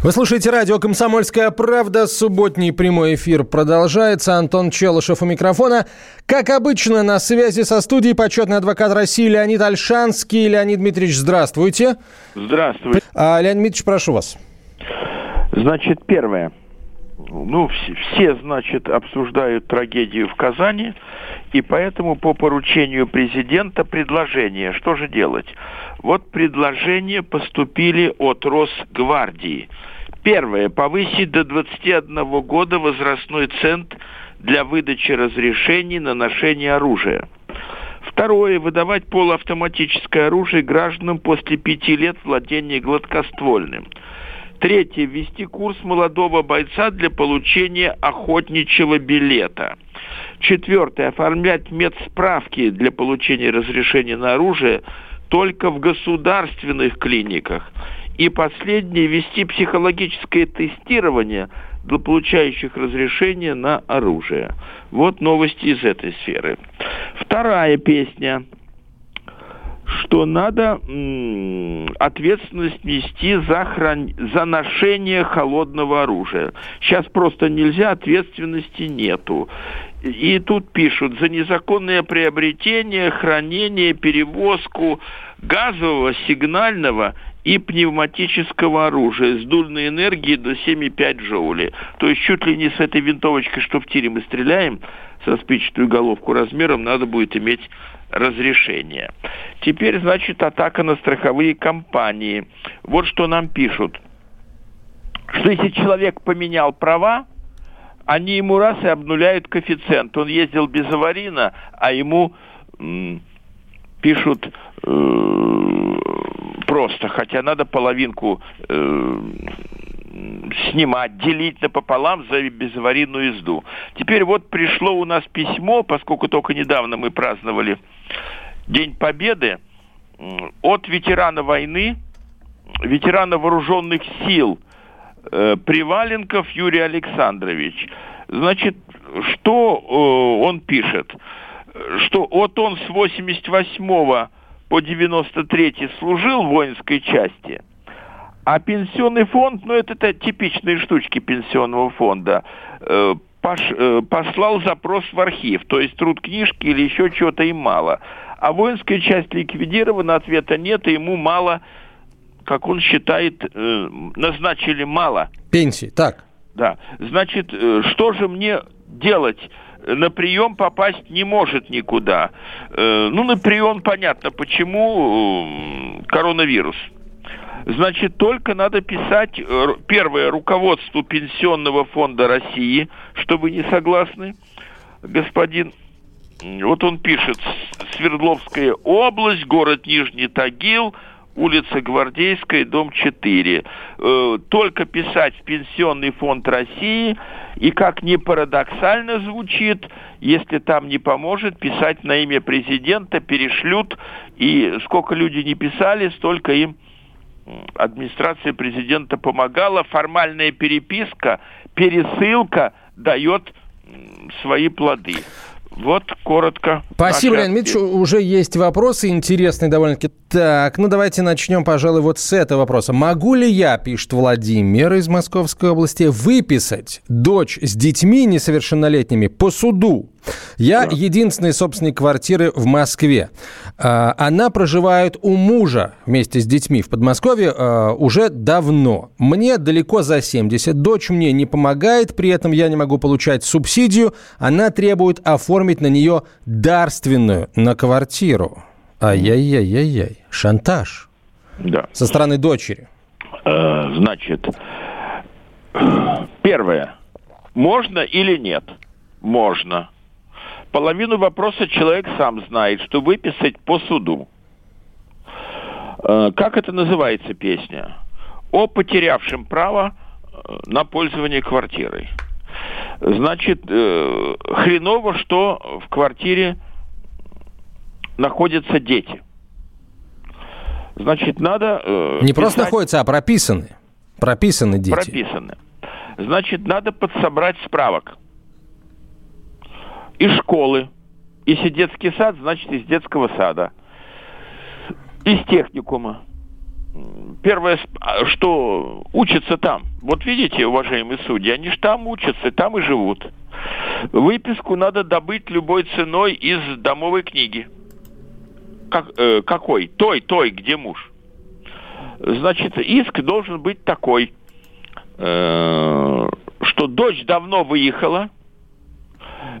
Вы слушаете радио «Комсомольская правда». Субботний прямой эфир продолжается. Антон Челышев у микрофона. Как обычно, на связи со студией почетный адвокат России Леонид Альшанский. Леонид Дмитриевич, здравствуйте. Здравствуйте. А, Леонид Дмитриевич, прошу вас. Значит, первое. Ну, все, все, значит, обсуждают трагедию в Казани, и поэтому по поручению президента предложение. Что же делать? Вот предложения поступили от Росгвардии. Первое. Повысить до 21 года возрастной цент для выдачи разрешений на ношение оружия. Второе. Выдавать полуавтоматическое оружие гражданам после пяти лет владения гладкоствольным. Третье. Ввести курс молодого бойца для получения охотничьего билета. Четвертое. Оформлять медсправки для получения разрешения на оружие только в государственных клиниках. И последнее, вести психологическое тестирование для получающих разрешение на оружие. Вот новости из этой сферы. Вторая песня что надо м, ответственность нести за, хран... за ношение холодного оружия. Сейчас просто нельзя, ответственности нету. И тут пишут, за незаконное приобретение, хранение, перевозку газового, сигнального и пневматического оружия с дульной энергией до 7,5 джоулей. То есть чуть ли не с этой винтовочкой, что в тире мы стреляем, со спичатую головку размером, надо будет иметь разрешение. Теперь, значит, атака на страховые компании. Вот что нам пишут. Что если человек поменял права, они ему раз и обнуляют коэффициент. Он ездил без аварийно, а ему м, пишут э, просто, хотя надо половинку э, снимать, делить напополам за безаварийную езду. Теперь вот пришло у нас письмо, поскольку только недавно мы праздновали День Победы, от ветерана войны, ветерана вооруженных сил э, Приваленков Юрий Александрович. Значит, что э, он пишет? Что вот он с 88 по 93 служил в воинской части – а пенсионный фонд, ну это, это типичные штучки пенсионного фонда, э, пош, э, послал запрос в архив, то есть труд книжки или еще чего-то им мало. А воинская часть ликвидирована, ответа нет, и ему мало, как он считает, э, назначили мало. Пенсии, так. Да. Значит, э, что же мне делать? На прием попасть не может никуда. Э, ну, на прием понятно, почему коронавирус. Значит, только надо писать э, первое руководству Пенсионного фонда России, что вы не согласны, господин. Вот он пишет, Свердловская область, город Нижний Тагил, улица Гвардейская, дом 4. Э, только писать в Пенсионный фонд России, и как ни парадоксально звучит, если там не поможет, писать на имя президента, перешлют, и сколько люди не писали, столько им администрация президента помогала, формальная переписка, пересылка дает свои плоды. Вот коротко. Спасибо, Леонид Ильич. Уже есть вопросы интересные довольно-таки. Так, ну давайте начнем, пожалуй, вот с этого вопроса. Могу ли я, пишет Владимир из Московской области, выписать дочь с детьми несовершеннолетними по суду? Я да. единственный собственник квартиры в Москве. А, она проживает у мужа вместе с детьми в Подмосковье а, уже давно. Мне далеко за 70. Дочь мне не помогает, при этом я не могу получать субсидию. Она требует оформить на нее дарственную на квартиру. Ай-яй-яй-яй-яй. Шантаж. Да. Со стороны дочери. Э, значит, первое. Можно или нет? Можно. Половину вопроса человек сам знает, что выписать по суду. Э, как это называется песня? О потерявшем право на пользование квартирой. Значит, э, хреново, что в квартире находятся дети. Значит, надо... Э, Не писать... просто находятся, а прописаны. Прописаны дети. Прописаны. Значит, надо подсобрать справок. Из школы. Если детский сад, значит, из детского сада. Из техникума. Первое, а, что учатся там. Вот видите, уважаемые судьи, они же там учатся, там и живут. Выписку надо добыть любой ценой из домовой книги. Как, э, какой? Той, той, где муж. Значит, иск должен быть такой, э, что дочь давно выехала,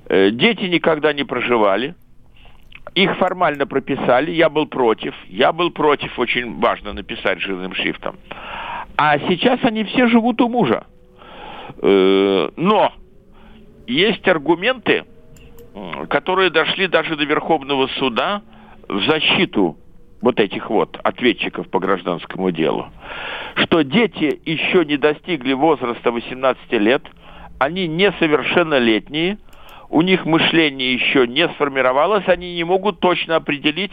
дети никогда не проживали, их формально прописали, я был против. Я был против, очень важно написать жирным шрифтом. А сейчас они все живут у мужа. Э, но есть аргументы, которые дошли даже до Верховного суда в защиту вот этих вот ответчиков по гражданскому делу, что дети еще не достигли возраста 18 лет, они несовершеннолетние, у них мышление еще не сформировалось, они не могут точно определить,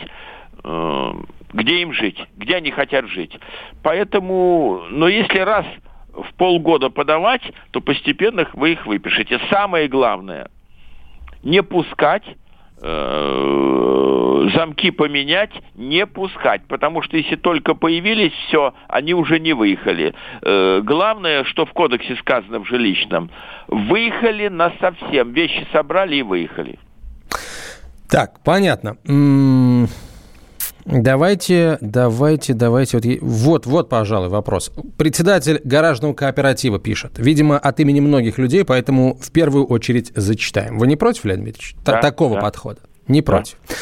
э, где им жить, где они хотят жить. Поэтому, но если раз в полгода подавать, то постепенно вы их выпишете. Самое главное, не пускать замки поменять, не пускать, потому что если только появились, все, они уже не выехали. Э, главное, что в кодексе сказано в жилищном, выехали на совсем, вещи собрали и выехали. Так, понятно. Давайте, давайте, давайте. Вот, вот, вот, пожалуй, вопрос. Председатель гаражного кооператива пишет. Видимо, от имени многих людей, поэтому в первую очередь зачитаем. Вы не против, Леонид Дмитриевич, да, такого да. подхода? Не против. Да.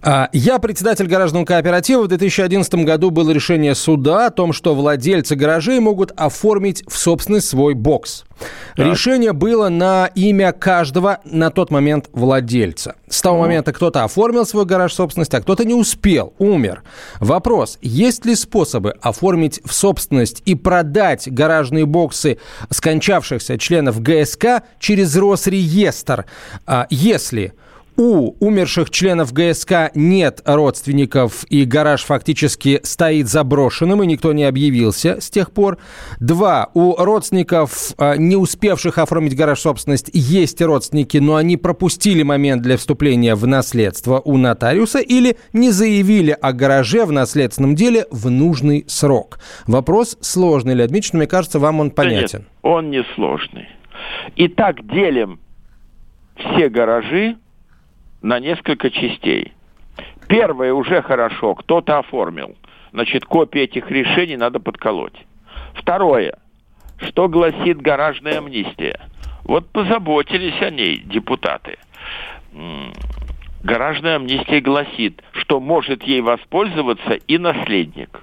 А, я председатель гаражного кооператива. В 2011 году было решение суда о том, что владельцы гаражей могут оформить в собственность свой бокс. Так. Решение было на имя каждого на тот момент владельца. С того момента кто-то оформил свой гараж в собственность, а кто-то не успел, умер. Вопрос, есть ли способы оформить в собственность и продать гаражные боксы скончавшихся членов ГСК через Росреестр? А, если у умерших членов ГСК нет родственников, и гараж фактически стоит заброшенным, и никто не объявился с тех пор. Два. У родственников, а, не успевших оформить гараж собственность, есть родственники, но они пропустили момент для вступления в наследство у нотариуса или не заявили о гараже в наследственном деле в нужный срок. Вопрос сложный, Илья Дмитриевич, но мне кажется, вам он понятен. нет, он не сложный. Итак, делим все гаражи на несколько частей. Первое уже хорошо, кто-то оформил. Значит, копии этих решений надо подколоть. Второе. Что гласит гаражная амнистия? Вот позаботились о ней депутаты. Гаражная амнистия гласит, что может ей воспользоваться и наследник.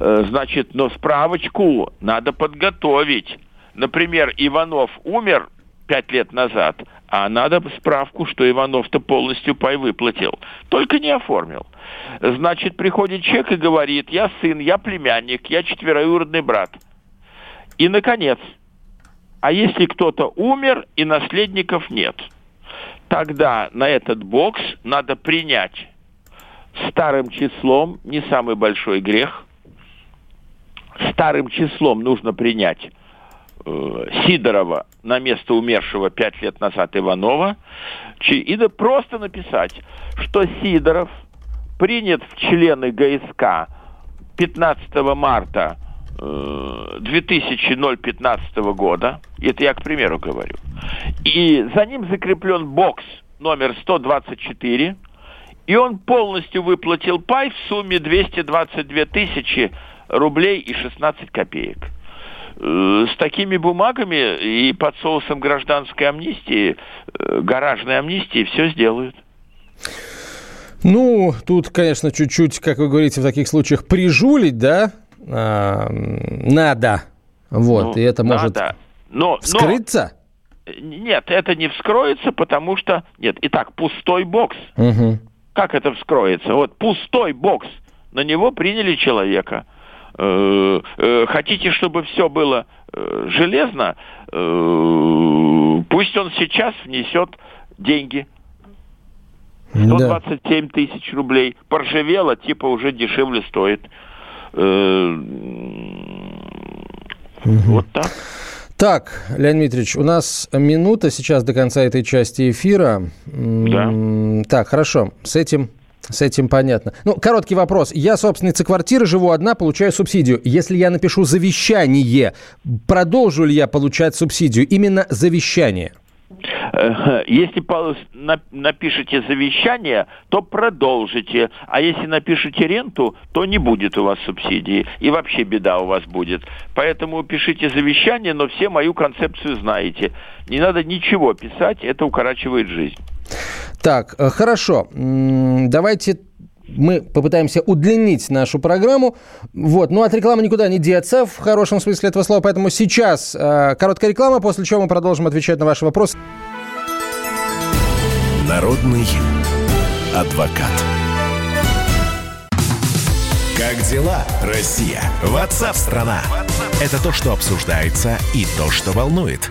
Э, значит, но справочку надо подготовить. Например, Иванов умер пять лет назад, а надо справку, что Иванов-то полностью пай выплатил. Только не оформил. Значит, приходит человек и говорит, я сын, я племянник, я четвероюродный брат. И, наконец, а если кто-то умер и наследников нет, тогда на этот бокс надо принять старым числом, не самый большой грех, старым числом нужно принять Сидорова на место умершего пять лет назад Иванова, и да просто написать, что Сидоров принят в члены ГСК 15 марта 2015 э, года, это я к примеру говорю, и за ним закреплен бокс номер 124, и он полностью выплатил пай в сумме 222 тысячи рублей и 16 копеек. Э, с такими бумагами и под соусом гражданской амнистии, э, гаражной амнистии все сделают. Ну, тут, конечно, чуть-чуть, как вы говорите, в таких случаях прижулить, да, а, надо. Вот, ну, и это может. Но, вскрыться? Но, нет, это не вскроется, потому что... Нет, итак, пустой бокс. Угу. Как это вскроется? Вот пустой бокс. На него приняли человека – хотите, чтобы все было э, железно, э, пусть он сейчас внесет деньги. 127 тысяч рублей. Поржавело, типа уже дешевле стоит. Э, вот так. Так, Леонид Дмитриевич, у нас минута сейчас до конца этой части эфира. Да. Так, хорошо. С этим с этим понятно. Ну, короткий вопрос. Я собственница квартиры, живу одна, получаю субсидию. Если я напишу завещание, продолжу ли я получать субсидию? Именно завещание. Если напишите завещание, то продолжите. А если напишите ренту, то не будет у вас субсидии. И вообще беда у вас будет. Поэтому пишите завещание, но все мою концепцию знаете. Не надо ничего писать, это укорачивает жизнь. Так, э, хорошо. Давайте мы попытаемся удлинить нашу программу. Вот. Ну, от рекламы никуда не деться, в хорошем смысле этого слова. Поэтому сейчас э, короткая реклама, после чего мы продолжим отвечать на ваши вопросы. Народный адвокат. Как дела, Россия? Ватсап-страна! Это то, что обсуждается и то, что волнует.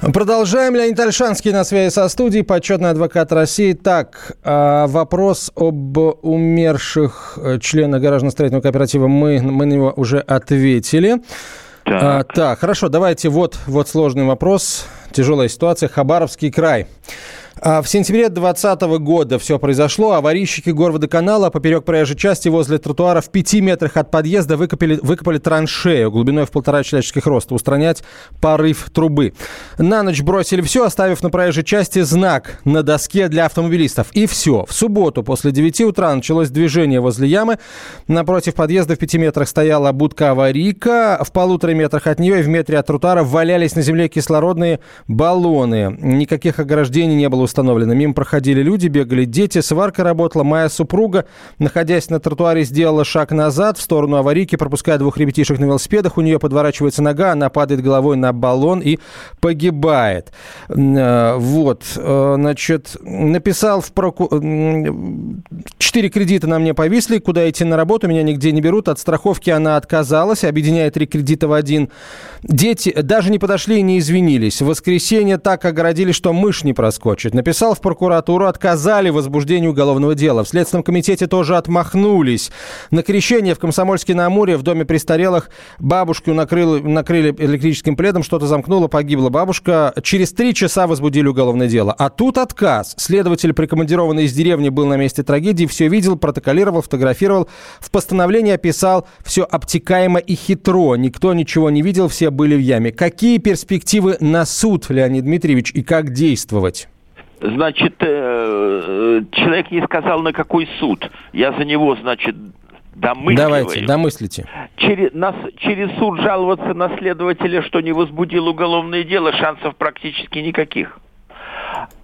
Продолжаем. Леонид Альшанский на связи со студией, почетный адвокат России. Так, а, вопрос об умерших э, членах гаражно-строительного кооператива мы, мы на него уже ответили. Так. А, так, хорошо, давайте вот, вот сложный вопрос. Тяжелая ситуация. Хабаровский край. А в сентябре 2020 года все произошло. Аварийщики горводоканала поперек проезжей части возле тротуара в пяти метрах от подъезда выкопали, выкопали траншею глубиной в полтора человеческих роста. Устранять порыв трубы. На ночь бросили все, оставив на проезжей части знак на доске для автомобилистов. И все. В субботу после 9 утра началось движение возле ямы. Напротив подъезда в пяти метрах стояла будка аварийка. В полутора метрах от нее и в метре от тротуара валялись на земле кислородные баллоны. Никаких ограждений не было установлено. Мимо проходили люди, бегали дети, сварка работала. Моя супруга, находясь на тротуаре, сделала шаг назад в сторону аварийки, пропуская двух ребятишек на велосипедах. У нее подворачивается нога, она падает головой на баллон и погибает. Э, вот, э, значит, написал в проку... Четыре кредита на мне повисли, куда идти на работу, меня нигде не берут. От страховки она отказалась, объединяя три кредита в один. Дети даже не подошли и не извинились. В воскресенье так огородили, что мышь не проскочит. Написал в прокуратуру, отказали в возбуждении уголовного дела. В Следственном комитете тоже отмахнулись. На крещение в Комсомольске-на-Амуре в доме престарелых бабушку накрыли, накрыли электрическим пледом, что-то замкнуло, погибла бабушка. Через три часа возбудили уголовное дело. А тут отказ. Следователь, прикомандированный из деревни, был на месте трагедии, все видел, протоколировал, фотографировал. В постановлении описал все обтекаемо и хитро. Никто ничего не видел, все были в яме. Какие перспективы на суд, Леонид Дмитриевич, и как действовать? Значит, э, человек не сказал, на какой суд. Я за него, значит, домысливаю. Давайте, домыслите. Через, нас, через суд жаловаться на следователя, что не возбудил уголовное дело, шансов практически никаких.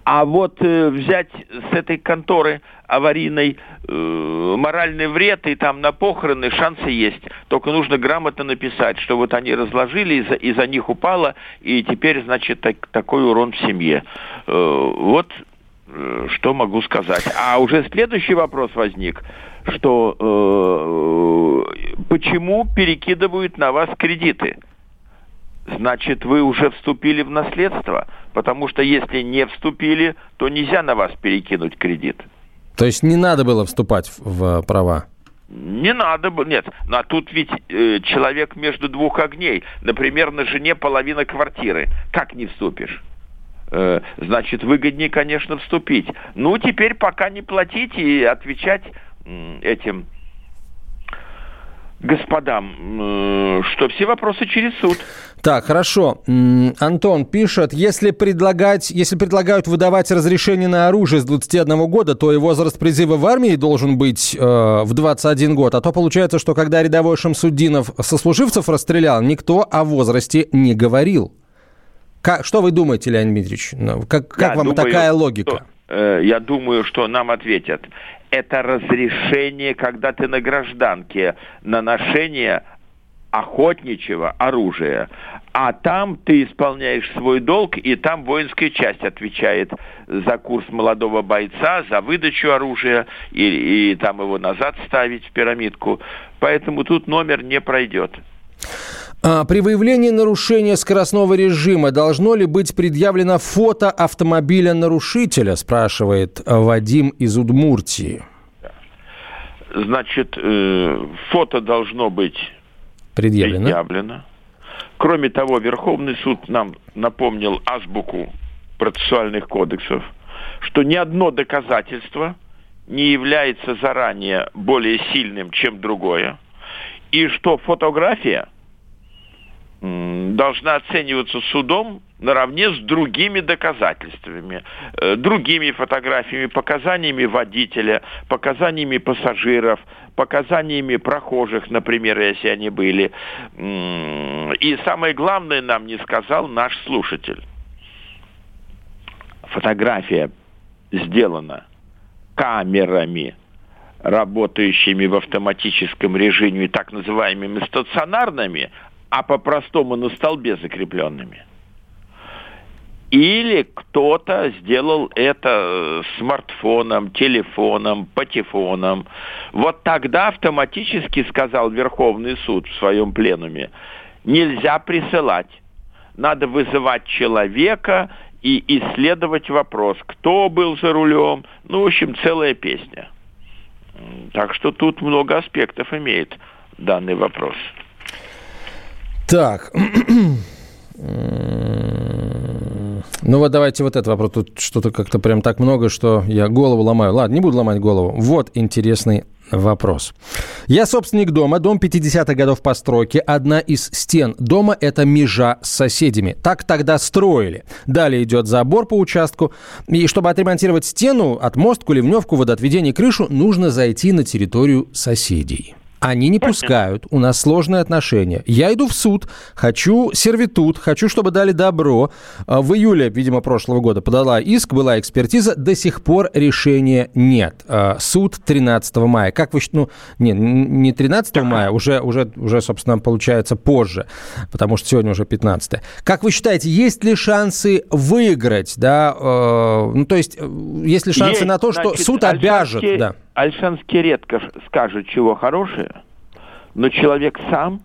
А вот э, взять с этой конторы аварийной э, моральный вред и там на похороны шансы есть. Только нужно грамотно написать, что вот они разложили, и за, и за них упало, и теперь, значит, так, такой урон в семье. Э, вот э, что могу сказать. А уже следующий вопрос возник, что э, почему перекидывают на вас кредиты? Значит, вы уже вступили в наследство, потому что если не вступили, то нельзя на вас перекинуть кредит. То есть не надо было вступать в права? Не надо было, нет. А тут ведь э, человек между двух огней. Например, на жене половина квартиры. Как не вступишь? Э, значит, выгоднее, конечно, вступить. Ну, теперь пока не платить и отвечать э, этим господам, э, что все вопросы через суд. Так, хорошо. Антон пишет, если, предлагать, если предлагают выдавать разрешение на оружие с 21 года, то и возраст призыва в армии должен быть э, в 21 год. А то получается, что когда рядовой Шамсудинов сослуживцев расстрелял, никто о возрасте не говорил. Как, что вы думаете, Леонид Дмитриевич? Ну, как, как вам думаю, такая логика? Что, э, я думаю, что нам ответят. Это разрешение, когда ты на гражданке, на ношение охотничьего оружия. А там ты исполняешь свой долг, и там воинская часть отвечает за курс молодого бойца, за выдачу оружия, и, и там его назад ставить в пирамидку. Поэтому тут номер не пройдет. А при выявлении нарушения скоростного режима должно ли быть предъявлено фото автомобиля нарушителя, спрашивает Вадим из Удмуртии. Значит, э, фото должно быть предъявлено. предъявлено. Кроме того, Верховный суд нам напомнил азбуку процессуальных кодексов, что ни одно доказательство не является заранее более сильным, чем другое, и что фотография должна оцениваться судом наравне с другими доказательствами, э, другими фотографиями, показаниями водителя, показаниями пассажиров, показаниями прохожих, например, если они были. И самое главное нам не сказал наш слушатель. Фотография сделана камерами, работающими в автоматическом режиме, так называемыми стационарными, а по-простому на столбе закрепленными – или кто-то сделал это э, смартфоном, телефоном, патефоном. Вот тогда автоматически, сказал Верховный суд в своем пленуме, нельзя присылать. Надо вызывать человека и исследовать вопрос, кто был за рулем. Ну, в общем, целая песня. Так что тут много аспектов имеет данный вопрос. Так. Ну вот давайте вот этот вопрос. Тут что-то как-то прям так много, что я голову ломаю. Ладно, не буду ломать голову. Вот интересный вопрос. Я собственник дома, дом 50-х годов постройки. Одна из стен дома – это межа с соседями. Так тогда строили. Далее идет забор по участку. И чтобы отремонтировать стену, отмостку, ливневку, водоотведение, крышу, нужно зайти на территорию соседей. Они не пускают, у нас сложные отношения. Я иду в суд, хочу сервитут, хочу, чтобы дали добро. А, в июле, видимо, прошлого года подала иск, была экспертиза, до сих пор решения нет. А, суд 13 мая. Как вы, ну, не, не 13 мая, уже, уже, уже, собственно, получается позже, потому что сегодня уже 15. Как вы считаете, есть ли шансы выиграть, да, э, ну, то есть, э, есть ли шансы есть, на то, что значит, суд обяжет, да? Альшанский редко скажет, чего хорошее, но человек сам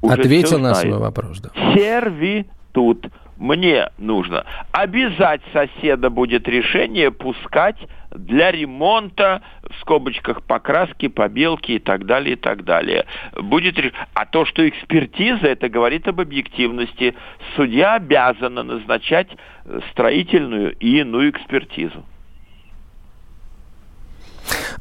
уже Ответил на свой вопрос, да. Сервитут. Мне нужно. Обязать соседа будет решение пускать для ремонта, в скобочках покраски, побелки и так далее, и так далее. Будет... А то, что экспертиза, это говорит об объективности. Судья обязана назначать строительную и иную экспертизу.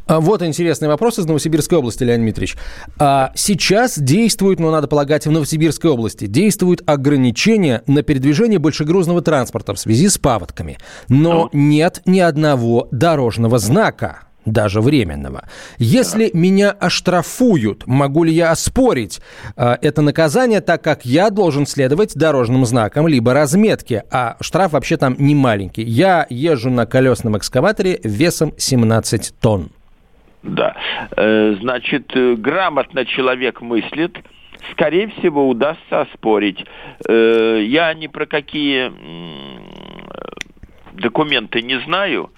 А, вот интересный вопрос из Новосибирской области, Леонид Дмитриевич. А, сейчас действует, ну, надо полагать, в Новосибирской области, действуют ограничения на передвижение большегрузного транспорта в связи с паводками. Но ну. нет ни одного дорожного знака даже временного. Если да. меня оштрафуют, могу ли я оспорить э, это наказание, так как я должен следовать дорожным знакам либо разметке, а штраф вообще там не маленький. Я езжу на колесном экскаваторе весом 17 тонн. Да. Э, значит, э, грамотно человек мыслит, скорее всего, удастся оспорить. Я ни про какие документы не знаю.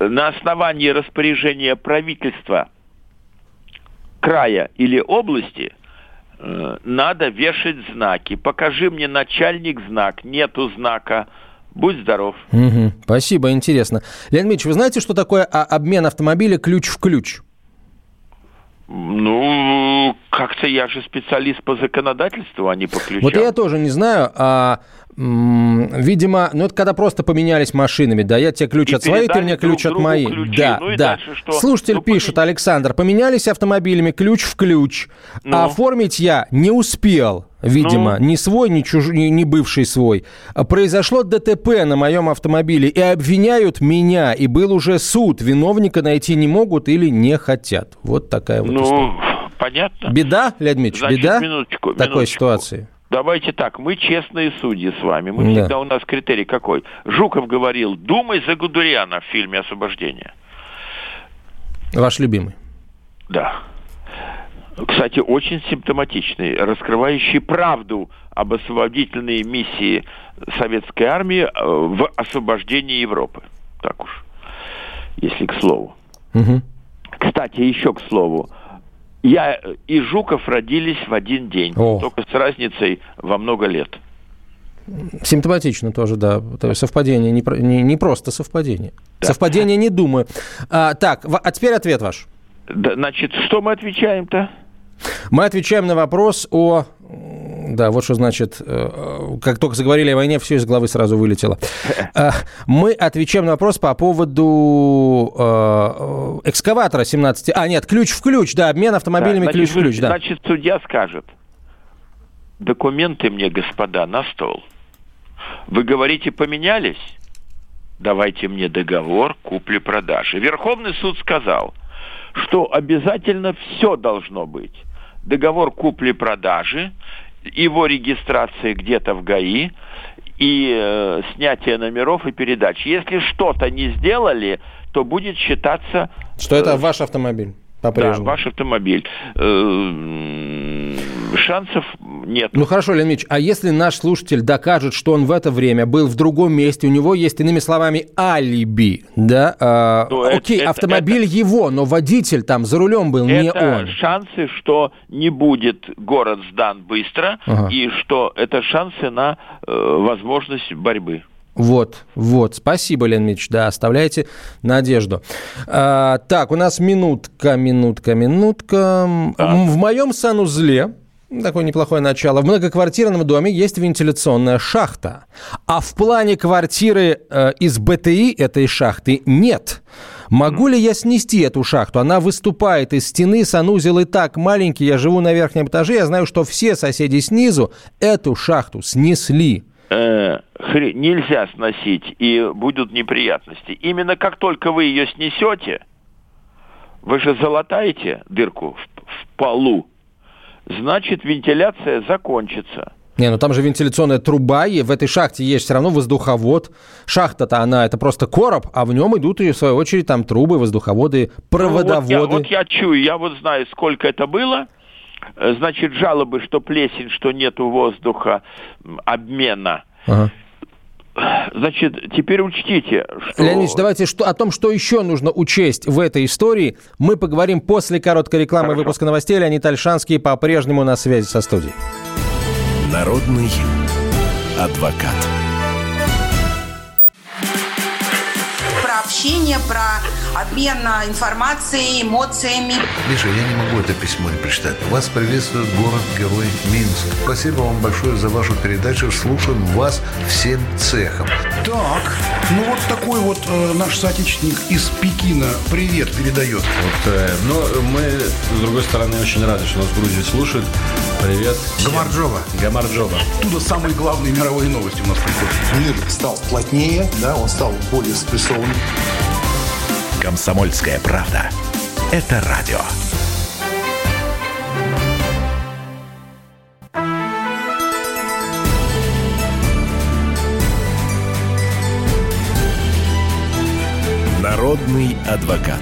На основании распоряжения правительства края или области надо вешать знаки. Покажи мне начальник знак, нету знака, Будь здоров. Угу. Спасибо, интересно. Леонид Ильич, вы знаете, что такое а, обмен автомобиля ключ в ключ? Ну, как-то я же специалист по законодательству, а не по ключам. Вот я тоже не знаю. А видимо, ну это когда просто поменялись машинами, да, я тебе ключ и от своей, ты мне ключ от моей. Ключи. Да, ну да. Что? Слушатель ну, пишет, поменя... Александр, поменялись автомобилями ключ в ключ, ну. а оформить я не успел. Видимо, ну. не свой, не, чуж... не бывший свой. Произошло ДТП на моем автомобиле и обвиняют меня. И был уже суд. Виновника найти не могут или не хотят. Вот такая вот ну, история. понятно. Беда, Леонид Ильич, Значит, беда минуточку, такой минуточку. ситуации? Давайте так, мы честные судьи с вами. Мы да. всегда у нас критерий какой? Жуков говорил, думай за Гудуриана в фильме «Освобождение». Ваш любимый. Да. Кстати, очень симптоматичный, раскрывающий правду об освободительной миссии советской армии э, в освобождении Европы. Так уж, если к слову. Угу. Кстати, еще к слову я и Жуков родились в один день, О. только с разницей во много лет. Симптоматично тоже, да. Совпадение, не, не, не просто совпадение. Да. Совпадение не думаю. А, так, а теперь ответ ваш. Да, значит, что мы отвечаем-то? Мы отвечаем на вопрос о да, вот что значит, э, как только заговорили о войне, все из головы сразу вылетело. Э, мы отвечаем на вопрос по поводу э, экскаватора 17... А, нет, ключ в ключ, да, обмен автомобилями да, ключ в ключ, да. Значит, судья скажет, документы мне, господа, на стол. Вы говорите, поменялись? Давайте мне договор купли-продажи. Верховный суд сказал, что обязательно все должно быть. Договор купли-продажи, его регистрация где-то в ГАИ и э, снятие номеров и передач. Если что-то не сделали, то будет считаться... Что это э, ваш автомобиль? по-прежнему. Да, ваш автомобиль. Э, шансов нет. Ну хорошо, Леонид Ильич, а если наш слушатель докажет, что он в это время был в другом месте, у него есть, иными словами, алиби, да? А, ну, окей, это, автомобиль это, его, но водитель там за рулем был не он. шансы, что не будет город сдан быстро, ага. и что это шансы на э, возможность борьбы. Вот, вот. Спасибо, Лен Мич. Да, оставляйте надежду. А, так, у нас минутка, минутка, минутка. А. В моем санузле Такое неплохое начало. В многоквартирном доме есть вентиляционная шахта. А в плане квартиры э, из БТИ этой шахты нет. Могу ли я снести эту шахту? Она выступает из стены, санузел и так маленький. Я живу на верхнем этаже. Я знаю, что все соседи снизу эту шахту снесли э, нельзя сносить, и будут неприятности. Именно как только вы ее снесете, вы же залатаете дырку в, в полу, значит вентиляция закончится. Не, ну там же вентиляционная труба, и в этой шахте есть все равно воздуховод. Шахта-то она, это просто короб, а в нем идут, и, в свою очередь, там трубы, воздуховоды, проводоводы. Ну, вот, я, вот я чую, я вот знаю, сколько это было, Э, значит, жалобы, что плесень, что нету воздуха, обмена. Ага. Значит, теперь учтите, что... Леонид давайте что, о том, что еще нужно учесть в этой истории, мы поговорим после короткой рекламы Хорошо. выпуска новостей. Леонид Альшанский по-прежнему на связи со студией. Народный адвокат. Про общение, про обмен информацией, эмоциями. Миша, я не могу это письмо не прочитать. Вас приветствует город-герой Минск. Спасибо вам большое за вашу передачу. Слушаем вас всем цехом. Так, ну вот такой вот э, наш соотечественник из Пекина привет передает. Вот, э, но мы, с другой стороны, очень рады, что нас в Грузии слушают. Привет. Гамарджоба. Гамарджоба. Оттуда самые главные мировые новости у нас приходят. Мир стал плотнее, да, он стал более спрессованным. «Комсомольская правда». Это радио. Народный адвокат.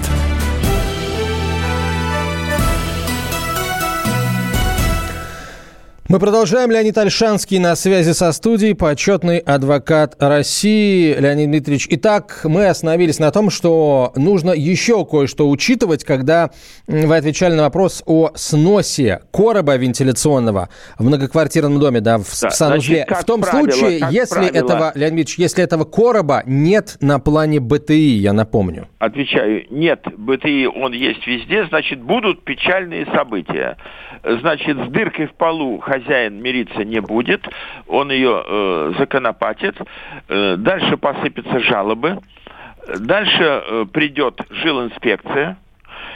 Мы продолжаем. Леонид Альшанский на связи со студией, почетный адвокат России. Леонид Дмитриевич, итак, мы остановились на том, что нужно еще кое-что учитывать, когда вы отвечали на вопрос о сносе короба вентиляционного в многоквартирном доме, да, в, да, санузле. Значит, в том правило, случае, если правило, этого, Леонид Дмитриевич, если этого короба нет на плане БТИ, я напомню. Отвечаю, нет, БТИ он есть везде, значит, будут печальные события. Значит, с дыркой в полу хозяин мириться не будет, он ее э, законопатит, э, дальше посыпятся жалобы, дальше э, придет жилинспекция,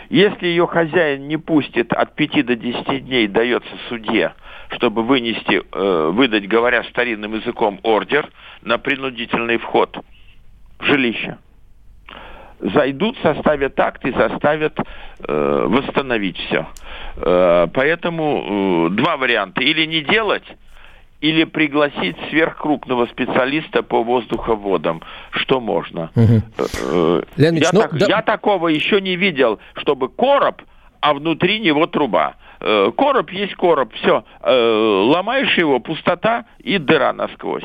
если ее хозяин не пустит, от 5 до 10 дней дается судье, чтобы вынести, э, выдать, говоря старинным языком, ордер на принудительный вход в жилище. Зайдут, составят акт и заставят э, восстановить все. Э, поэтому э, два варианта. Или не делать, или пригласить сверхкрупного специалиста по воздуховодам. Что можно? Угу. Леонид, я, ну, так, да... я такого еще не видел, чтобы короб, а внутри него труба. Э, короб есть короб, все. Э, ломаешь его, пустота и дыра насквозь.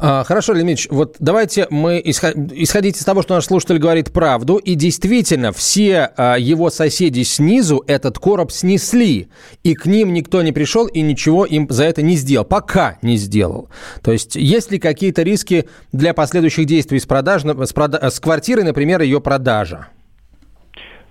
А, хорошо, Леонид вот давайте мы исходить из того, что наш слушатель говорит правду, и действительно все а, его соседи снизу этот короб снесли, и к ним никто не пришел и ничего им за это не сделал, пока не сделал. То есть есть ли какие-то риски для последующих действий с, продаж, с, прода, с квартирой, например, ее продажа?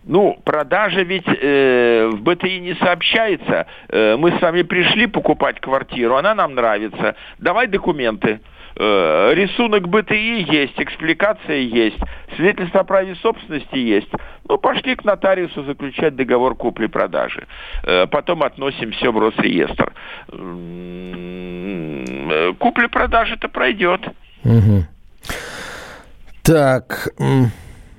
Ну, продажа ведь э, в БТИ не сообщается. Э, мы с вами пришли покупать квартиру, она нам нравится. Давай документы. Э, рисунок БТИ есть, экспликация есть, свидетельство о праве собственности есть. Ну, пошли к нотариусу заключать договор купли-продажи. Э, потом относим все в Росреестр. Э, купли-продажи-то пройдет. Угу. Так...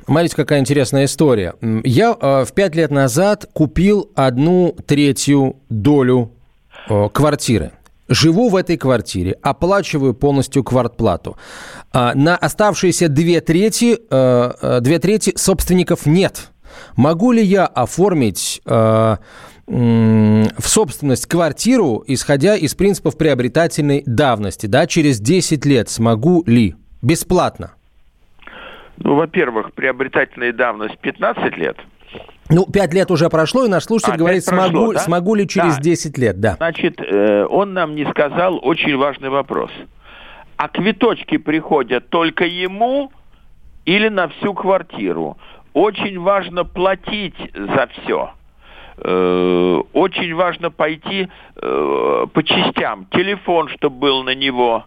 Смотрите, какая интересная история. Я э, в пять лет назад купил одну третью долю э, квартиры. Живу в этой квартире, оплачиваю полностью квартплату. А на оставшиеся две трети, э, э две трети собственников нет. Могу ли я оформить э, в собственность квартиру, исходя из принципов приобретательной давности, да, через 10 лет смогу ли? Бесплатно. Ну, во-первых, приобретательная давность 15 лет. Ну, 5 лет уже прошло, и наш слушатель а, говорит, прошло, смогу, да? смогу ли через да. 10 лет, да. Значит, э, он нам не сказал очень важный вопрос. А квиточки приходят только ему или на всю квартиру? Очень важно платить за все. Э, очень важно пойти э, по частям. Телефон, чтобы был на него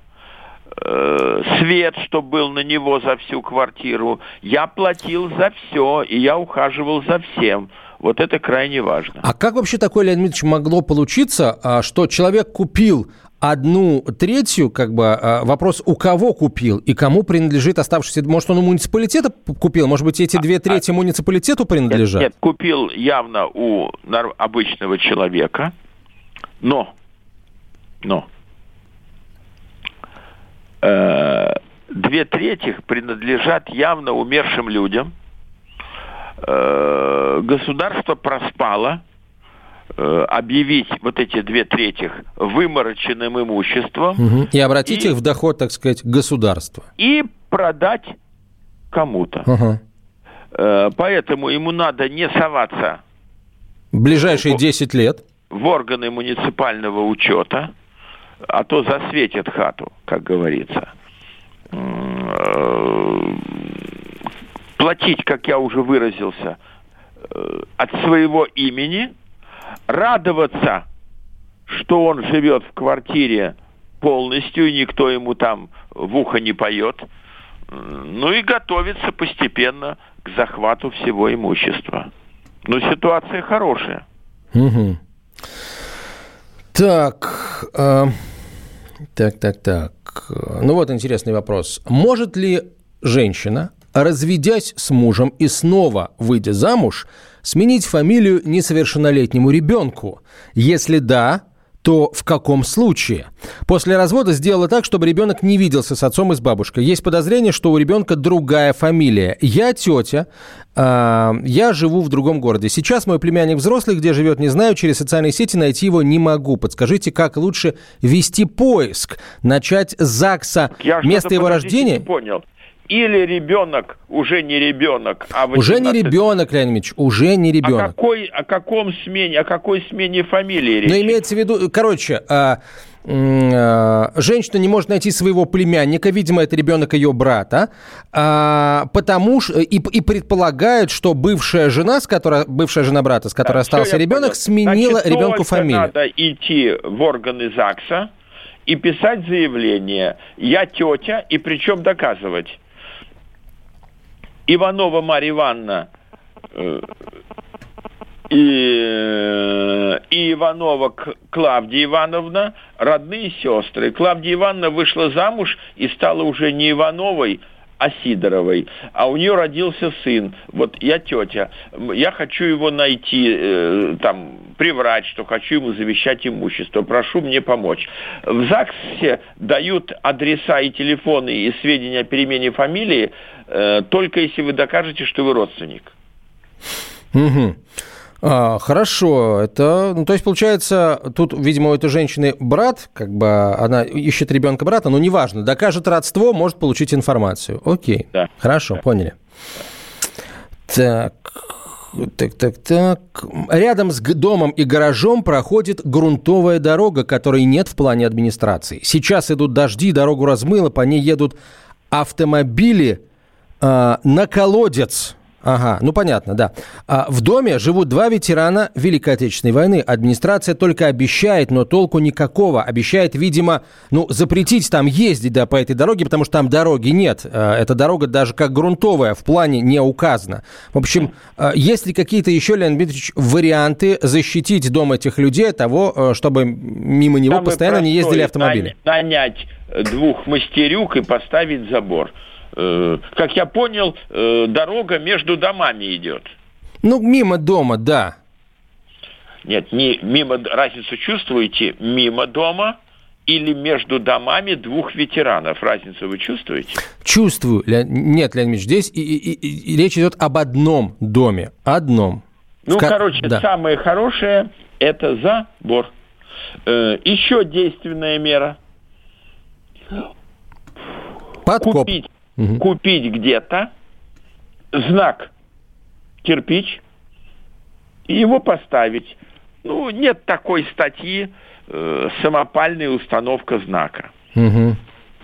свет, что был на него за всю квартиру. Я платил за все, и я ухаживал за всем. Вот это крайне важно. А как вообще такое, Леонид Ильич, могло получиться, а, что человек купил одну третью, как бы а, вопрос, у кого купил и кому принадлежит оставшийся? Может, он у муниципалитета купил? Может быть, эти две а, трети муниципалитету принадлежат? Нет, нет, купил явно у обычного человека, но, но Э, две трети принадлежат явно умершим людям. Э, государство проспало э, объявить вот эти две трети вымороченным имуществом. Угу. И обратить и, их в доход, так сказать, государства. И продать кому-то. Угу. Поэтому ему надо не соваться. В ближайшие в, 10 лет. В органы муниципального учета а то засветит хату, как говорится. Э, платить, как я уже выразился, э, от своего имени, радоваться, что он живет в квартире полностью, и никто ему там в ухо не поет, ну и готовиться постепенно к захвату всего имущества. Но ситуация хорошая. Угу. Так, э, так, так, так. Ну вот интересный вопрос. Может ли женщина, разведясь с мужем и снова выйдя замуж, сменить фамилию несовершеннолетнему ребенку? Если да, то в каком случае? После развода сделала так, чтобы ребенок не виделся с отцом и с бабушкой. Есть подозрение, что у ребенка другая фамилия. Я тетя, э, я живу в другом городе. Сейчас мой племянник взрослый, где живет, не знаю, через социальные сети найти его не могу. Подскажите, как лучше вести поиск? Начать с ЗАГСа, я место его рождения? Не понял или ребенок уже не ребенок, а 18... Уже не ребенок, Леонид уже не ребенок. О какой, о каком смене, о какой смене фамилии речь? Ну, имеется в виду, короче, а, э, женщина не может найти своего племянника, видимо, это ребенок ее брата, а, потому что и, и предполагает, что бывшая жена, с которой бывшая жена брата, с которой Да, остался ребенок, понял. сменила Значит, ребенку фамилию. надо идти в органы ЗАГСа и писать заявление. Я тетя, и причем доказывать. Иванова Марья Ивановна э, и, э, и Иванова Клавдия Ивановна родные сестры. Клавдия Ивановна вышла замуж и стала уже не Ивановой, а Сидоровой. А у нее родился сын. Вот я тетя. Я хочу его найти, э, там, приврать, что хочу ему завещать имущество. Прошу мне помочь. В ЗАГСе дают адреса и телефоны и сведения о перемене фамилии э, только если вы докажете, что вы родственник. Мгм. А, хорошо, это, ну, то есть получается, тут, видимо, у этой женщины брат, как бы она ищет ребенка брата, но неважно, докажет родство, может получить информацию. Окей, Да. хорошо, поняли. Так, так, так, так. Рядом с домом и гаражом проходит грунтовая дорога, которой нет в плане администрации. Сейчас идут дожди, дорогу размыло, по ней едут автомобили а, на колодец. Ага, ну понятно, да. А, в доме живут два ветерана Великой Отечественной войны. Администрация только обещает, но толку никакого. Обещает, видимо, ну, запретить там ездить, да, по этой дороге, потому что там дороги нет. А, эта дорога даже как грунтовая в плане не указана. В общем, а, есть ли какие-то еще, Леонид Дмитриевич, варианты защитить дом этих людей от того, э, чтобы мимо него Самое постоянно не ездили автомобили? Нанять э, двух мастерюк и поставить забор. Э, Как я понял, э, дорога между домами идет. Ну, мимо дома, да. Нет, не мимо, разницу чувствуете? Мимо дома или между домами двух ветеранов? Разницу вы чувствуете? Чувствую. Ле- Нет, Леонид Ильич, здесь и, и- и- и речь идет об одном доме. Одном. Ну, ка- короче, да. самое хорошее – это забор. Э, Еще действенная мера. Подкоп. Купить, купить где-то знак кирпич и его поставить. Ну, нет такой статьи э, самопальная установка знака. Мгм.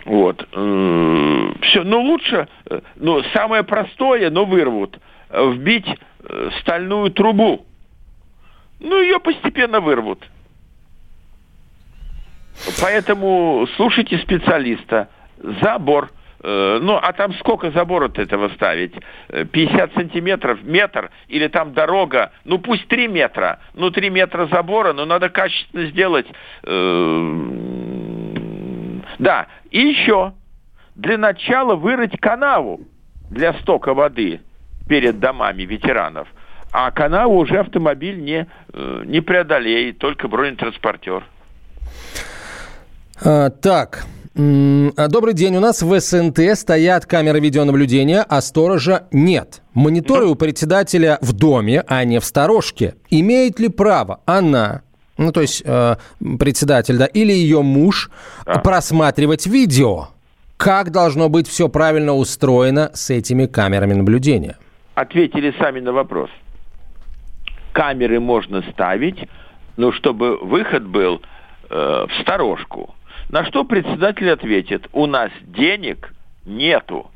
Вот. Все, ну лучше, э, ну самое простое, но вырвут. э, Вбить э, стальную трубу. Ну, ее постепенно вырвут. Поэтому слушайте специалиста. Забор. Э, Ну, а там сколько забора-то этого ставить? Э, 50 сантиметров, метр, или там дорога, ну пусть 3 метра. Ну, 3 метра забора, но надо качественно сделать. Э, Да, и еще. Для начала вырыть канаву для стока воды перед домами ветеранов. А канаву уже автомобиль не, э, не преодолеет, только бронетранспортер. А, так. Добрый день. У нас в СНТ стоят камеры видеонаблюдения, а сторожа нет. Мониторы у председателя в доме, а не в сторожке. Имеет ли право она, ну то есть э, председатель, да, или ее муж просматривать видео? Как должно быть все правильно устроено с этими камерами наблюдения? Ответили сами на вопрос. Камеры можно ставить, но чтобы выход был э, в сторожку. На что председатель ответит, у нас денег нету.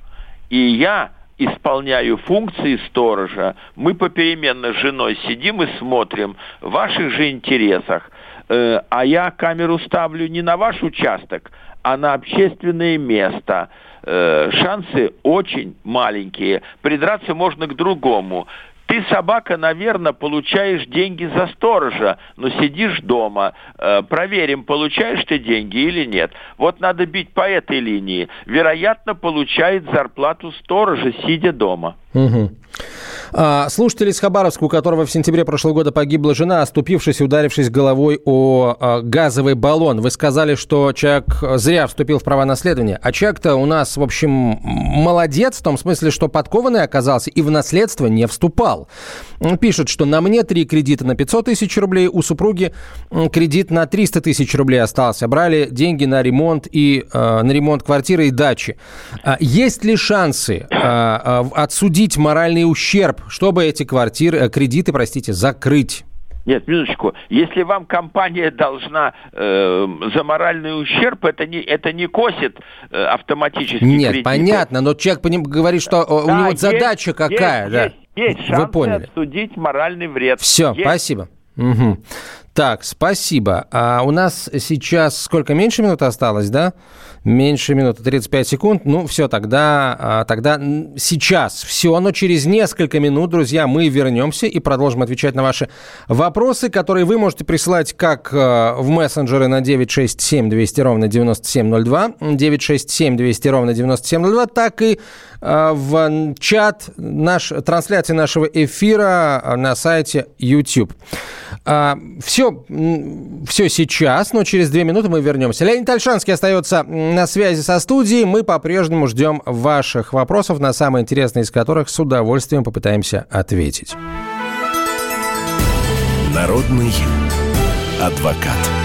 И я исполняю функции сторожа. Мы попеременно с женой сидим и смотрим в ваших же интересах. Э, а я камеру ставлю не на ваш участок, а на общественное место. Э, шансы очень маленькие. Придраться можно к другому. Ты, собака, наверное, получаешь деньги за сторожа, но сидишь дома. Э, проверим, получаешь ты деньги или нет. Вот надо бить по этой линии. Вероятно, получает зарплату сторожа, сидя дома. Мгм. А, слушатель из Хабаровска, у которого в сентябре прошлого года погибла жена, оступившись и ударившись головой о а, газовый баллон. Вы сказали, что человек зря вступил в права наследования. А человек-то у нас, в общем, молодец в том смысле, что подкованный оказался и в наследство не вступал. Он Пишет, что на мне три кредита на 500 тысяч рублей, у супруги кредит на 300 тысяч рублей остался. Брали деньги на ремонт и э, на ремонт квартиры и дачи. А есть ли шансы э, э, отсудить моральный ущерб, чтобы эти квартиры, э, кредиты, простите, закрыть? Нет, минуточку. Если вам компания должна э, за моральный ущерб, это не, это не косит э, автоматически Нет, кредиты. понятно, но человек поним- говорит, что э, у Да, него есть- задача какая, есть, да. Есть, есть Вы шансы поняли. обсудить моральный вред. Все, Есть. спасибо. Мгм. Так, спасибо. А у нас сейчас сколько, меньше минуты осталось, да? Меньше минуты, 35 секунд. Ну, все, тогда, а, тогда сейчас все, но через несколько минут, друзья, мы вернемся и продолжим отвечать на ваши вопросы, которые вы можете присылать как э, в мессенджеры на 967 200 ровно 9702, 967 200 ровно 9702, так и э, в чат наш, трансляции нашего эфира э, на сайте YouTube. Все, все сейчас, но через две минуты мы вернемся. Леонид Альшанский остается на связи со студией. Мы по-прежнему ждем ваших вопросов, на самые интересные из которых с удовольствием попытаемся ответить. Народный адвокат.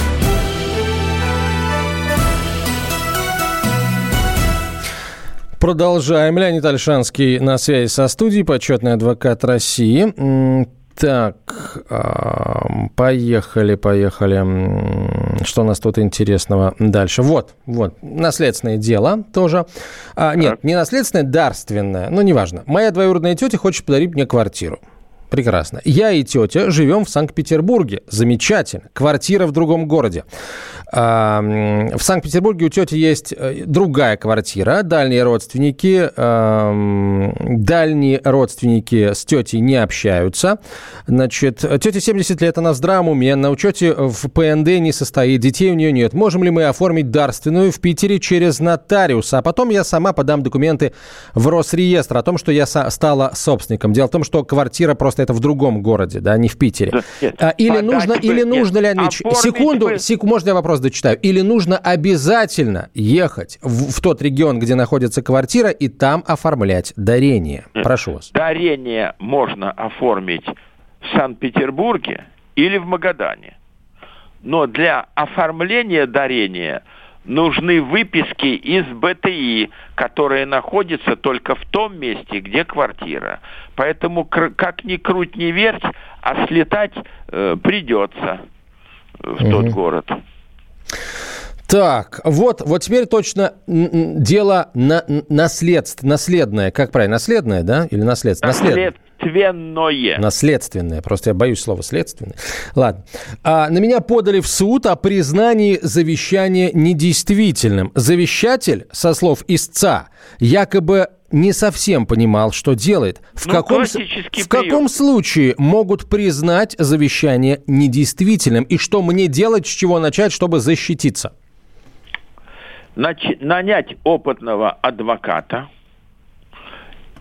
Продолжаем. Леонид Альшанский на связи со студией, почетный адвокат России. Так, ам, поехали, поехали. Что у нас тут интересного дальше? Вот, вот, наследственное дело тоже. А, нет, не наследственное, дарственное, ну, неважно. Моя двоюродная тетя хочет подарить мне квартиру. Прекрасно. Я и тетя живем в Санкт-Петербурге. Замечательно. Квартира в другом городе. А, В Санкт-Петербурге у тети есть э, другая квартира. Дальние родственники, эм, дальние родственники с тетей не общаются. Значит, тете 70 лет, она в здравом уме, на учете в ПНД не состоит, детей у нее нет. Можем ли мы оформить дарственную в Питере через нотариуса? А потом я сама подам документы в Росреестр о том, что я стала собственником. Дело в том, что квартира просто это в другом городе, да, не в Питере. Нет, А, Или подать нужно, бы- или нет, нужно, Леонид Ильич, секунду, бы- сек- можно я вопрос дочитаю? Или нужно обязательно ехать в, в тот регион, где находится квартира, и там оформлять дарение? Прошу вас. Дарение можно оформить в Санкт-Петербурге или в Магадане. Но для оформления дарения нужны выписки из БТИ, которые находятся только в том месте, где квартира. Поэтому как ни круть, ни верть, а слетать э, придется в тот город. Так, вот, вот теперь точно дело на, наследств, наследное. Как правильно? Наследное, да? Или наследство? Наследное. Наследственное. Наследственное. Просто я боюсь слова следственное. Ладно. А, на меня подали в суд о признании завещания недействительным. Завещатель, со слов истца, якобы не совсем понимал, что делает. В, Ну, каком, в каком случае могут признать завещание недействительным? И что мне делать, с чего начать, чтобы защититься? Нач- нанять опытного адвоката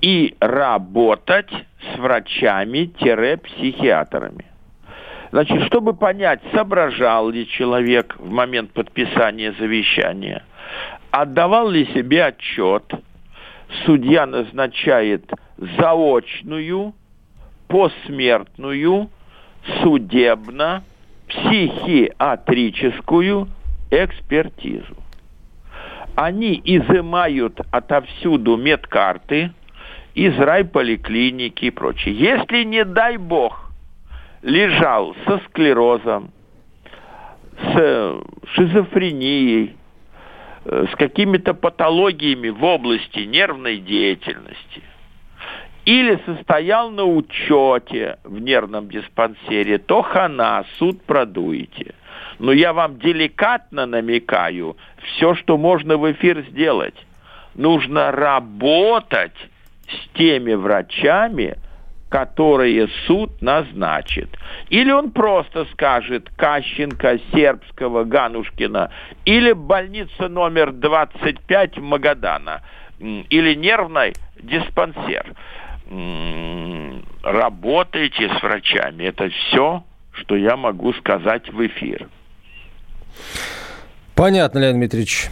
и работать с врачами-психиатрами. Значит, чтобы понять, соображал ли человек в момент подписания завещания, отдавал ли себе отчет, судья назначает заочную, посмертную, судебно-психиатрическую экспертизу они изымают отовсюду медкарты из райполиклиники и прочее. Если, не дай бог, лежал со склерозом, с э, шизофренией, э, с какими-то патологиями в области нервной деятельности, или состоял на учете в нервном диспансере, то хана, суд продуете. Но я вам деликатно намекаю, все, что можно в эфир сделать, нужно работать с теми врачами, которые суд назначит. Или он просто скажет Кащенко, Сербского, Ганушкина, или больница номер 25 Магадана, или нервный диспансер. Работайте с врачами. Это все, что я могу сказать в эфир. Понятно, Леонид Дмитриевич.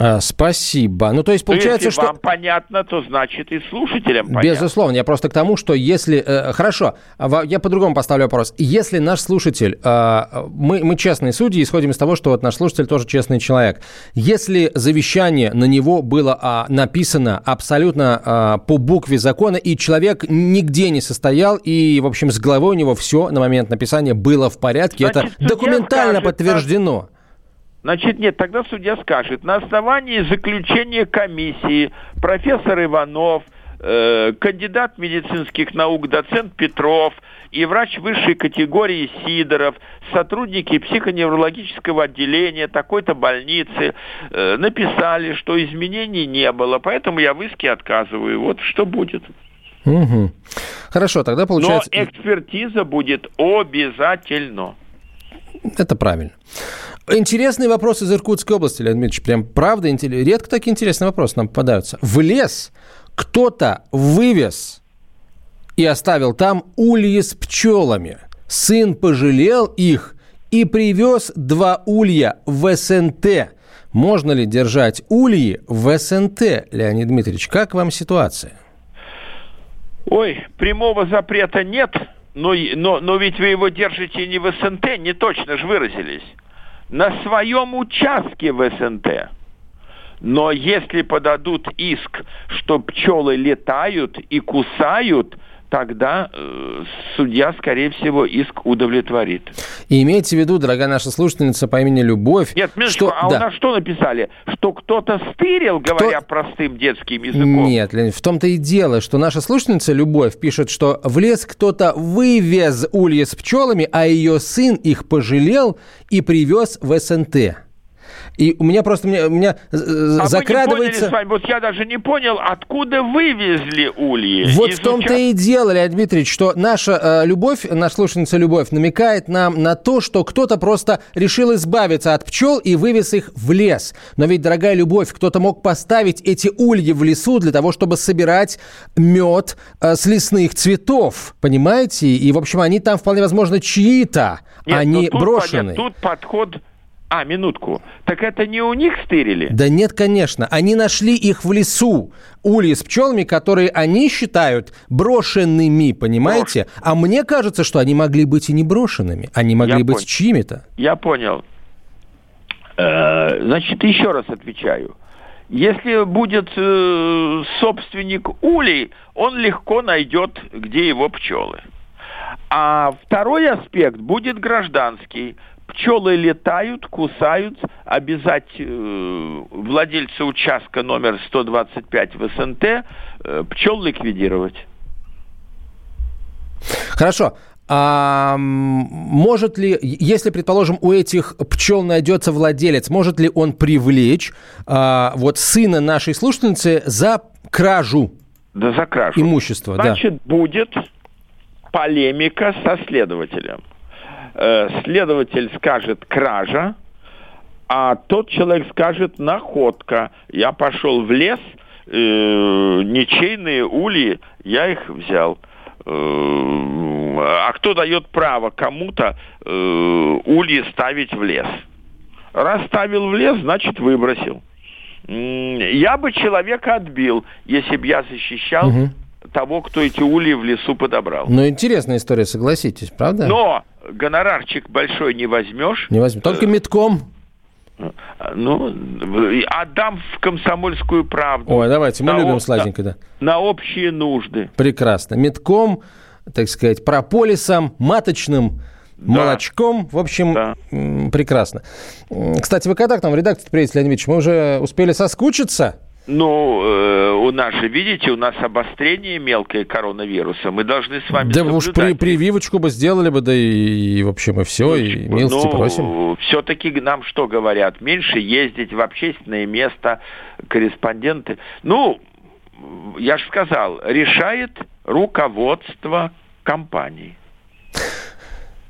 А, спасибо. Ну, то есть получается, если что... вам понятно, то значит и слушателям понятно. Безусловно. Я просто к тому, что если... Э, хорошо, а я по-другому поставлю вопрос. Если наш слушатель... Э, мы, мы честные судьи, исходим из того, что вот наш слушатель тоже честный человек. Если завещание на него было а, написано абсолютно а, по букве закона, и человек нигде не состоял, и, в общем, с головой у него все на момент написания было в порядке, Значит, это документально скажет, подтверждено. Значит, нет, тогда судья скажет, на основании заключения комиссии профессор Иванов, э, кандидат медицинских наук, доцент Петров и врач высшей категории Сидоров, сотрудники психоневрологического отделения такой-то больницы э, написали, что изменений не было, поэтому я в иске отказываю. Вот что будет. Угу. Хорошо, тогда получается... Но экспертиза будет обязательно. Это правильно. Интересный вопрос из Иркутской области, Леонид Дмитриевич. Прям правда, редко такие интересные вопросы нам попадаются. В лес кто-то вывез и оставил там ульи с пчелами. Сын пожалел их и привез два улья в СНТ. Можно ли держать ульи в СНТ, Леонид Дмитриевич? Как вам ситуация? Ой, прямого запрета нет, но, но, но ведь вы его держите не в СНТ, не точно же выразились на своем участке в СНТ. Но если подадут иск, что пчелы летают и кусают, тогда э, судья, скорее всего, иск удовлетворит. И имейте в виду, дорогая наша слушательница по имени Любовь... Нет, минуточку, что... а да. у нас что написали? Что кто-то стырил, говоря Кто... простым детским языком? Нет, Леонид, в том-то и дело, что наша слушательница Любовь пишет, что в лес кто-то вывез ульи с пчелами, а ее сын их пожалел и привез в СНТ. И у меня просто у меня, у меня а закрадывается... с вами, вот я даже не понял, откуда вывезли ульи. Вот в том-то и дело, Леонид Дмитриевич, что наша э, любовь, наша слушательница любовь намекает нам на то, что кто-то просто решил избавиться от пчел и вывез их в лес. Но ведь, дорогая любовь, кто-то мог поставить эти ульи в лесу для того, чтобы собирать мед э, с лесных цветов, понимаете? И, в общем, они там вполне возможно чьи-то, они тут, брошены. Нет, тут подход а, минутку. Так это не у них стырили? Да нет, конечно. Они нашли их в лесу. Ульи с пчелами, которые они считают брошенными, понимаете? Брош... А мне кажется, что они могли быть и не брошенными. Они могли Я быть чьими-то. Я понял. Э, значит, еще раз отвечаю. Если будет э, собственник улей, он легко найдет, где его пчелы. А второй аспект будет гражданский пчелы летают, кусают, обязать э, владельца участка номер 125 в СНТ э, пчел ликвидировать. Хорошо. А может ли, если, предположим, у этих пчел найдется владелец, может ли он привлечь а, вот сына нашей слушательницы за кражу? Да, за кражу. Имущества, Значит, да. будет полемика со следователем. Э, следователь скажет кража, а тот человек скажет находка. Я пошел в лес, э, ничейные ульи, я их взял. Э, а кто дает право кому-то э, ульи ставить в лес? Раз ставил в лес, значит выбросил. Я бы человека отбил, если бы я защищал угу. того, кто эти ульи в лесу подобрал. Ну, интересная история, согласитесь, правда? Но гонорарчик большой не возьмешь. Не возьмешь. Только э, метком. Ну, отдам в комсомольскую правду. Ой, давайте, мы на любим сладенько, да. На общие нужды. Прекрасно. Метком, так сказать, прополисом, маточным да. молочком. В общем, да. прекрасно. Кстати, вы когда к нам в редакцию приедете, Леонид Ильич? Мы уже успели соскучиться? Ну, э, у нас же, видите, у нас обострение мелкое коронавируса. Мы должны с вами Да уж при, прививочку бы сделали бы, да и, и в общем, и все, и милости ну, просим. Все-таки нам что говорят? Меньше ездить в общественное место, корреспонденты. Ну, я же сказал, решает руководство компании.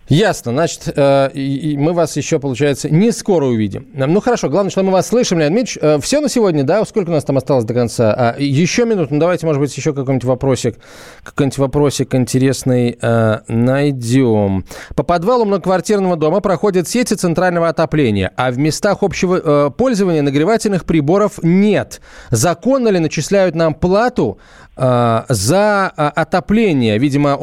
Ясно. Значит, э, мы вас еще, получается, не скоро увидим. Ну, хорошо. Главное, что мы вас слышим, Леонид Ильич. Э, все на сегодня, да? Сколько у нас там осталось до конца? А, еще минуту. Ну, давайте, может быть, еще какой-нибудь вопросик, какой-нибудь вопросик интересный э, найдем. По подвалу многоквартирного дома проходят сети центрального отопления, а в местах общего э, пользования нагревательных приборов нет. Законно ли начисляют нам плату за э, отопление, видимо,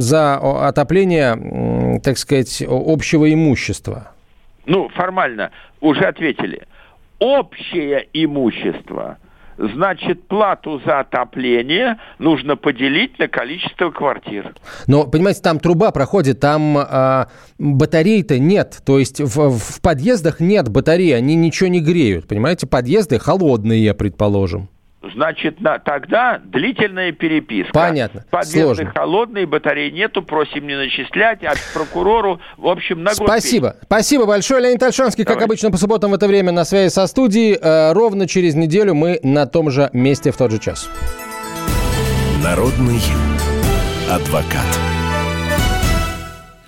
за отопление так сказать, общего имущества? Ну, формально уже ответили. Общее имущество – значит, плату за отопление нужно поделить на количество квартир. Но, понимаете, там труба проходит, там э, батарей-то нет. То есть в, в подъездах нет батареи, они ничего не греют. Понимаете, подъезды холодные, предположим. Значит, на, тогда длительная переписка. Понятно. Подъезды Сложно. холодные, батареи нету, просим не начислять, а прокурору, в общем, на Спасибо. Вперед. Спасибо большое. Леонид Альшанский, как обычно, по субботам в это время на связи со студией. Э, ровно через неделю мы на том же месте в тот же час. Народный адвокат.